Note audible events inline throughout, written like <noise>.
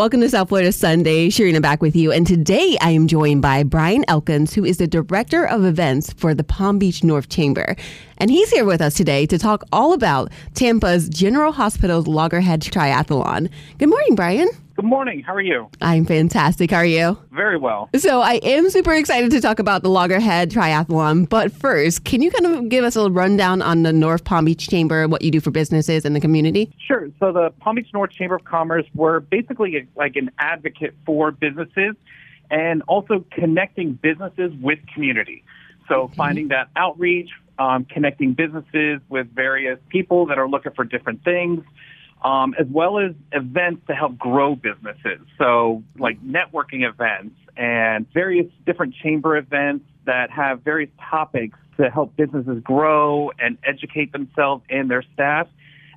Welcome to South Florida Sunday. Sharina back with you. And today I am joined by Brian Elkins, who is the Director of Events for the Palm Beach North Chamber. And he's here with us today to talk all about Tampa's General Hospital's Loggerhead Triathlon. Good morning, Brian. Good morning. How are you? I'm fantastic. How are you? Very well. So I am super excited to talk about the Loggerhead Triathlon. But first, can you kind of give us a rundown on the North Palm Beach Chamber, what you do for businesses and the community? Sure. So the Palm Beach North Chamber of Commerce, we're basically like an advocate for businesses and also connecting businesses with community. So Okay. finding that outreach, um, connecting businesses with various people that are looking for different things. Um, as well as events to help grow businesses. So, like networking events and various different chamber events that have various topics to help businesses grow and educate themselves and their staff,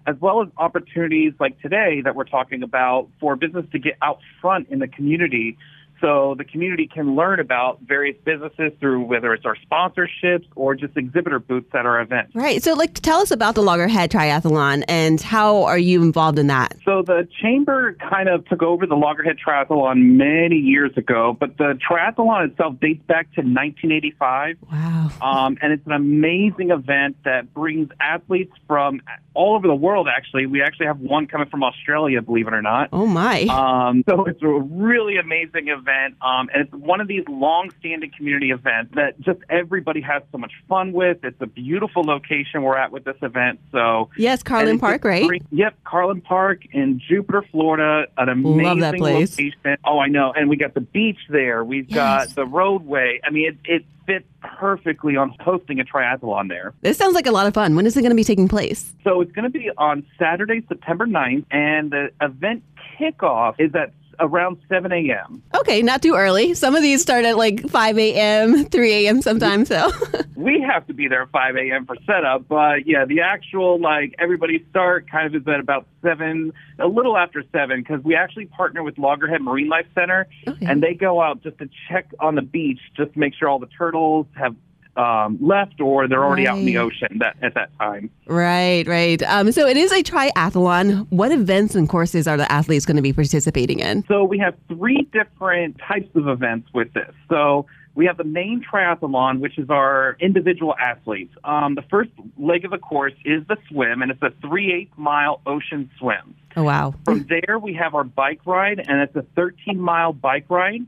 as well as opportunities like today that we're talking about for business to get out front in the community so the community can learn about various businesses through whether it's our sponsorships or just exhibitor booths at our events. Right. So, like, tell us about the Loggerhead Triathlon and how are you involved in that? So the chamber kind of took over the Loggerhead Triathlon many years ago, but the triathlon itself dates back to 1985. Wow. Um, and it's an amazing event that brings athletes from all over the world, actually. We actually have one coming from Australia, believe it or not. Oh, my. Um, so it's a really amazing event, um, and it's one of these long-standing community events that just everybody has so much fun with. It's a beautiful location we're at with this event. So yes, Carlin Park, right? Yep, Carlin Park in Jupiter, Florida. An amazing Love that place. location. Oh, I know. And we got the beach there. We've got the roadway. I mean, it, it fits perfectly on hosting a triathlon there. This sounds like a lot of fun. When is it going to be taking place? So it's going to be on Saturday, September 9th, and the event kickoff is at around 7 a.m. Okay, not too early. Some of these start at like 5 a.m., 3 a.m. sometimes. So, <laughs> We have to be there at 5 a.m. for setup, but yeah, the actual like everybody start kind of is at about seven, a little after seven, because we actually partner with Loggerhead Marine Life Center, Okay. and they go out just to check on the beach, just to make sure all the turtles have um, left or they're already out in the ocean that at that time. right, right. Um, so it is a triathlon. What events and courses are the athletes going to be participating in? So we have three different types of events with this. So we have the main triathlon, which is our individual athletes. Um, the first leg of the course is the swim, and it's a three-eighth mile ocean swim. Oh, wow. From there, we have our bike ride, and it's a 13 mile bike ride,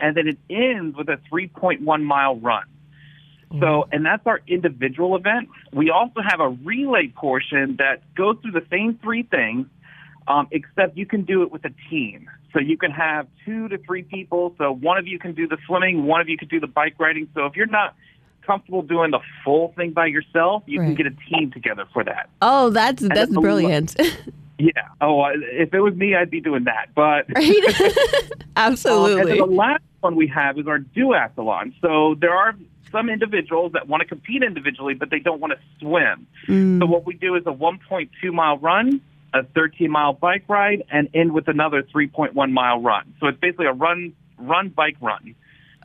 and then it ends with a 3.1 mile run. So, and that's our individual event. We also have a relay portion that goes through the same three things, um, except you can do it with a team. So you can have two to three people. So one of you can do the swimming, one of you can do the bike riding. So if you're not comfortable doing the full thing by yourself, you can get a team together for that. Oh, that's that's it's a lo- brilliant. <laughs> Yeah. Oh, if it was me, I'd be doing that. But <laughs> right? <laughs> Um, and Absolutely. then the last one we have is our duathlon. So there are some individuals that want to compete individually, but they don't want to swim. Mm. So what we do is a 1.2 mile run, a 13 mile bike ride, and end with another 3.1 mile run. So it's basically a run, run, bike, run.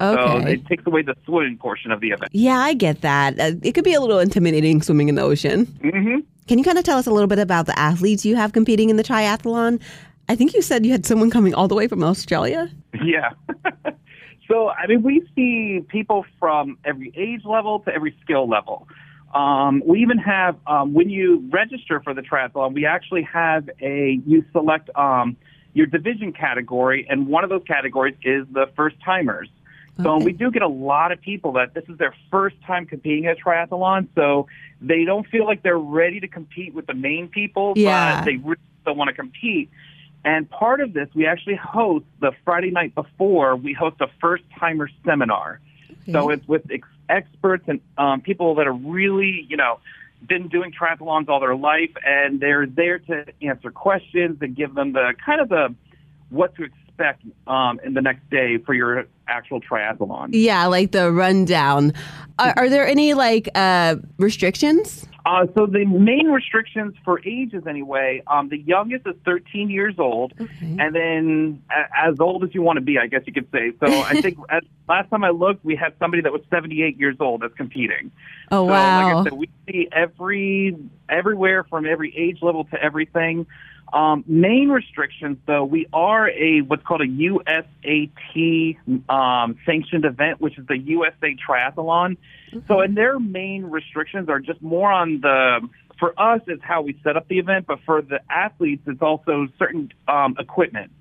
Okay. So it takes away the swimming portion of the event. yeah, I get that. Uh, it could be a little intimidating swimming in the ocean. hmm Can you kind of tell us a little bit about the athletes you have competing in the triathlon? I think you said you had someone coming all the way from Australia. <laughs> Yeah. <laughs> so, I mean, we see people from every age level to every skill level. Um, we even have, um, when you register for the triathlon, we actually have a, you select um, your division category, and one of those categories is the first timers. So Okay. we do get a lot of people that this is their first time competing at a triathlon, so they don't feel like they're ready to compete with the main people, Yeah. but they really still want to compete. And part of this, we actually host the Friday night before, we host a first timer seminar. So it's with ex- experts and um, people that are really, you know, been doing triathlons all their life, and they're there to answer questions and give them the kind of the what to expect um, in the next day for your actual triathlon. Yeah, like the rundown. Are, are there any like uh, restrictions? Uh, so the main restrictions for ages, anyway, um, the youngest is 13 years old, Okay. and then a- as old as you want to be, I guess you could say. So I think <laughs> at, last time I looked, we had somebody that was 78 years old that's competing. Oh so wow. like I said, we see every everywhere from every age level to everything. Um, main restrictions, though, we are a what's called a USAT um, sanctioned event, which is the USA Triathlon. So, and their main restrictions are just more on the. For us, it's how we set up the event, but for the athletes, it's also certain um, equipment.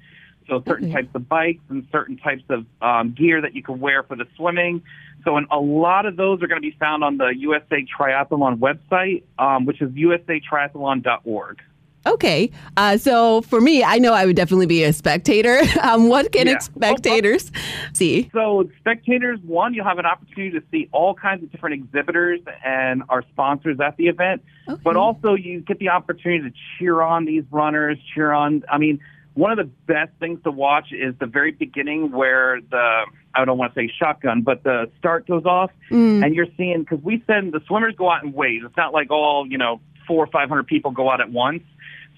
So, certain types of bikes and certain types of um, gear that you can wear for the swimming. So, and a lot of those are going to be found on the USA Triathlon website, um, which is usatriathlon.org. Okay. Uh, so for me, I know I would definitely be a spectator. <laughs> Um, what can Yeah. spectators see? So, spectators, one, you'll have an opportunity to see all kinds of different exhibitors and our sponsors at the event. Okay. But also, you get the opportunity to cheer on these runners, cheer on. I mean, one of the best things to watch is the very beginning where the, I don't want to say shotgun, but the start goes off. Mm. And you're seeing, because we send the swimmers go out in waves. It's not like all, you know, four or 500 people go out at once.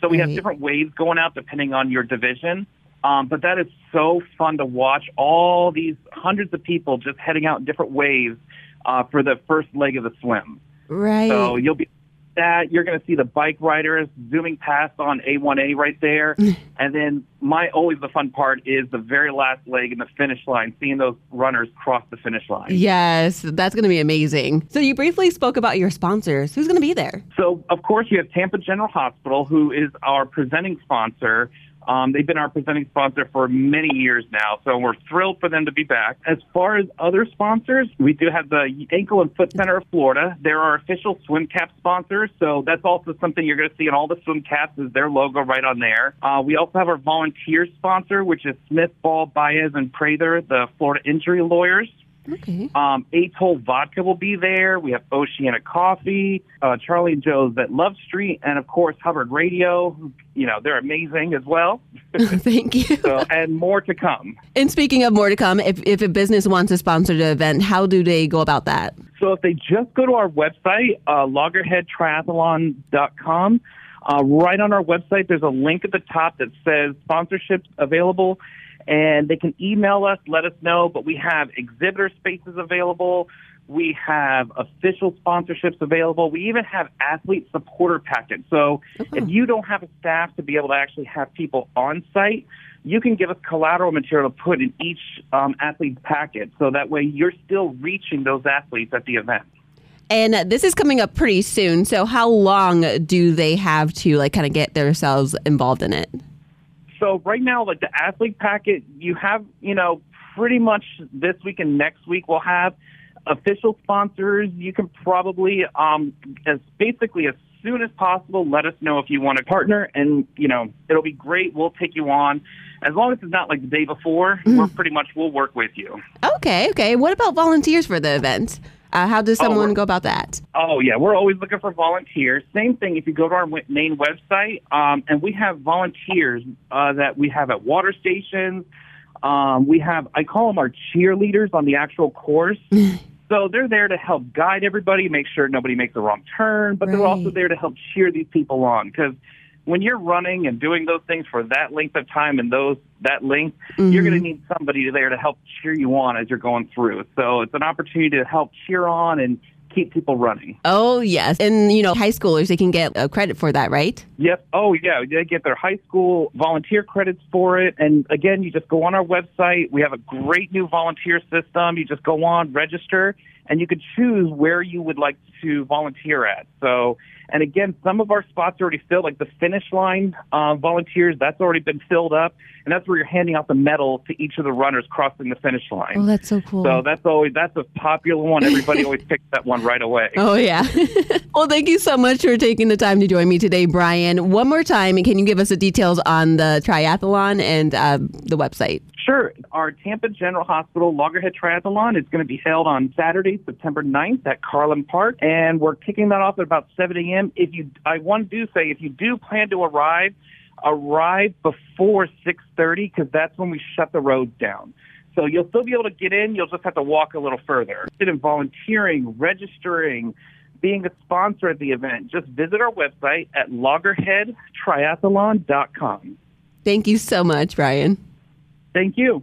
So we have different waves going out depending on your division. Um, but that is so fun to watch. All these hundreds of people just heading out in different waves uh, for the first leg of the swim. Right. So you'll be that you're going to see the bike riders zooming past on A1A right there, <laughs> and then my always the fun part is the very last leg in the finish line, seeing those runners cross the finish line. yes, that's going to be amazing. So you briefly spoke about your sponsors. Who's going to be there? So, of course, you have Tampa General Hospital, who is our presenting sponsor. Um, they've been our presenting sponsor for many years now, so we're thrilled for them to be back. As far as other sponsors, we do have the Ankle and Foot Center of Florida. They're our official swim cap sponsor, so that's also something you're going to see in all the swim caps is their logo right on there. Uh, we also have our volunteer sponsor, which is Smith, Ball, Baez, and Prather, the Florida injury lawyers. Okay. Um, Atoll Vodka will be there. We have Oceana Coffee, uh, Charlie and Joe's at Love Street, and of course Hubbard Radio. You know they're amazing as well. <laughs> Thank you. So and more to come. And speaking of more to come, if, if a business wants to sponsor the event, how do they go about that? So if they just go to our website, uh, loggerheadtriathlon.com, uh, right on our website, there's a link at the top that says sponsorships available, and they can email us, let us know. But we have exhibitor spaces available. We have official sponsorships available. We even have athlete supporter packets. So if you don't have a staff to be able to actually have people on site, you can give us collateral material to put in each um, athlete's packet. So that way you're still reaching those athletes at the event. And uh, this is coming up pretty soon. So how long do they have to like kind of get themselves involved in it? So right now, like the athlete packet, you have, you know, pretty much this week and next week we'll have official sponsors. You can probably, um, as basically as soon as possible, let us know if you want to partner, and you know, it'll be great. We'll take you on. As long as it's not like the day before, we're pretty much we'll work with you. Okay, okay. What about volunteers for the event? Uh, how does someone we're- go about that? Oh yeah, we're always looking for volunteers. Same thing if you go to our main website, um, and we have volunteers uh, that we have at water stations. Um, we have I call them our cheerleaders on the actual course. <laughs> so they're there to help guide everybody, make sure nobody makes a wrong turn, but they're also there to help cheer these people on because when you're running and doing those things for that length of time and those that length, you're going to need somebody there to help cheer you on as you're going through. So it's an opportunity to help cheer on and keep people running. Oh, yes. And, you know, high schoolers, they can get uh, credit for that, right? Yep. Oh, yeah. They get their high school volunteer credits for it. And again, you just go on our website. We have a great new volunteer system. You just go on, register, and you can choose where you would like to volunteer at. So, and again, some of our spots are already filled, like the finish line uh, volunteers, that's already been filled up. And that's where you're handing out the medal to each of the runners crossing the finish line. Oh, that's so cool. So that's always that's a popular one. Everybody always <laughs> picks that one right away. Oh, yeah. <laughs> well, thank you so much for taking the time to join me today, Brian. One more time, can you give us the details on the triathlon and uh, the website? Sure. Our Tampa General Hospital Loggerhead Triathlon is going to be held on Saturday, September 9th at Carlin Park, and we're kicking that off at about 7 a.m. If you, I want to do say, if you do plan to arrive, arrive before 6:30 because that's when we shut the roads down. So you'll still be able to get in. You'll just have to walk a little further. In volunteering, registering, being a sponsor at the event, just visit our website at loggerheadtriathlon.com. Thank you so much, Brian. Thank you.